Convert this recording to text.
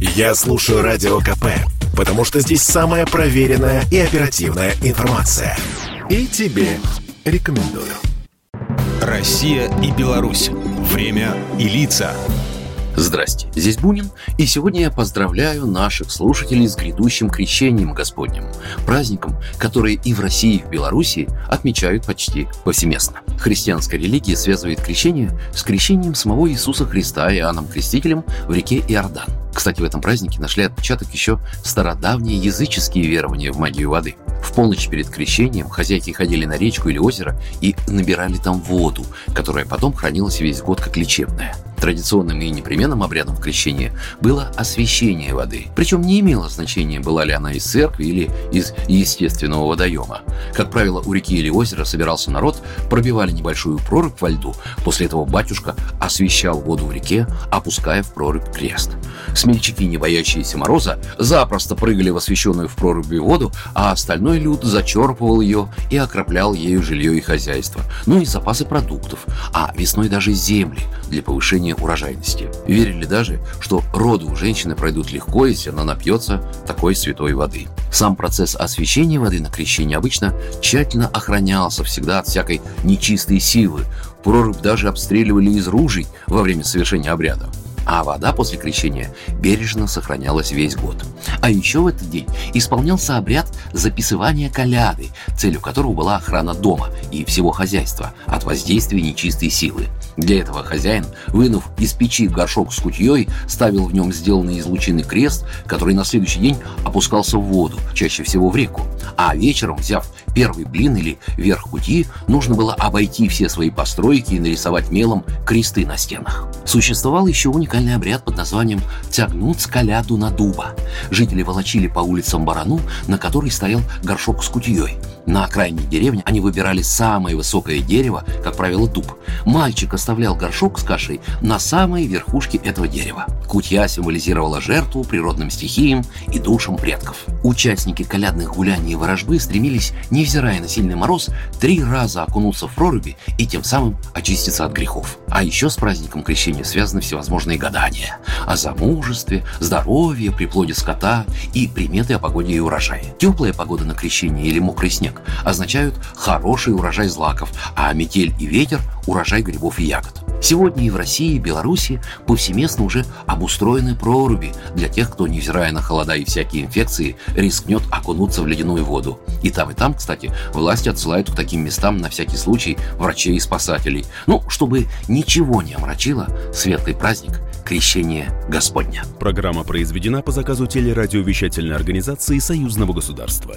Я слушаю Радио КП, потому что здесь самая проверенная и оперативная информация. И тебе рекомендую. Россия и Беларусь. Время и лица. Здрасте, здесь Бунин, и сегодня я поздравляю наших слушателей с грядущим крещением Господним, праздником, который и в России, и в Беларуси отмечают почти повсеместно. Христианская религия связывает крещение с крещением самого Иисуса Христа Иоанном Крестителем в реке Иордан. Кстати, в этом празднике нашли отпечаток еще стародавние языческие верования в магию воды. В полночь перед крещением хозяйки ходили на речку или озеро и набирали там воду, которая потом хранилась весь год как лечебная. Традиционным и непременным обрядом в крещении было освящение воды. Причем не имело значения, была ли она из церкви или из естественного водоема. Как правило, у реки или озера собирался народ, пробивали небольшую прорубь во льду. После этого батюшка освещал воду в реке, опуская в прорубь крест. Смельчаки, не боящиеся мороза, запросто прыгали в освещенную в проруби воду, а остальной люд зачерпывал ее и окроплял ею жилье и хозяйство, ну и запасы продуктов, а весной даже земли для повышения урожайности. Верили даже, что роды у женщины пройдут легко, если она напьется такой святой воды. Сам процесс освещения воды на крещение обычно тщательно охранялся всегда от всякой нечистой силы. Прорубь даже обстреливали из ружей во время совершения обряда а вода после крещения бережно сохранялась весь год. А еще в этот день исполнялся обряд записывания коляды, целью которого была охрана дома и всего хозяйства от воздействия нечистой силы. Для этого хозяин, вынув из печи горшок с кутьей, ставил в нем сделанный из лучины крест, который на следующий день опускался в воду, чаще всего в реку. А вечером, взяв первый блин или верх кутьи, нужно было обойти все свои постройки и нарисовать мелом кресты на стенах. Существовал еще уникальный обряд под названием «тягнуть скаляду на дуба». Жители волочили по улицам барану, на которой стоял горшок с кутьей. На окраине деревни они выбирали самое высокое дерево, как правило, дуб. Мальчик оставлял горшок с кашей на самой верхушке этого дерева. Кутья символизировала жертву природным стихиям и душам предков. Участники колядных гуляний и ворожбы стремились, невзирая на сильный мороз, три раза окунуться в проруби и тем самым очиститься от грехов. А еще с праздником крещения связаны всевозможные гадания о замужестве, здоровье, приплоде скота и приметы о погоде и урожае. Теплая погода на крещение или мокрый снег означают хороший урожай злаков, а метель и ветер – урожай грибов и ягод. Сегодня и в России, и Беларуси повсеместно уже обустроены проруби для тех, кто, невзирая на холода и всякие инфекции, рискнет окунуться в ледяную воду. И там, и там, кстати, власти отсылают к таким местам на всякий случай врачей и спасателей. Ну, чтобы ничего не омрачило светлый праздник Крещение Господня. Программа произведена по заказу телерадиовещательной организации Союзного государства.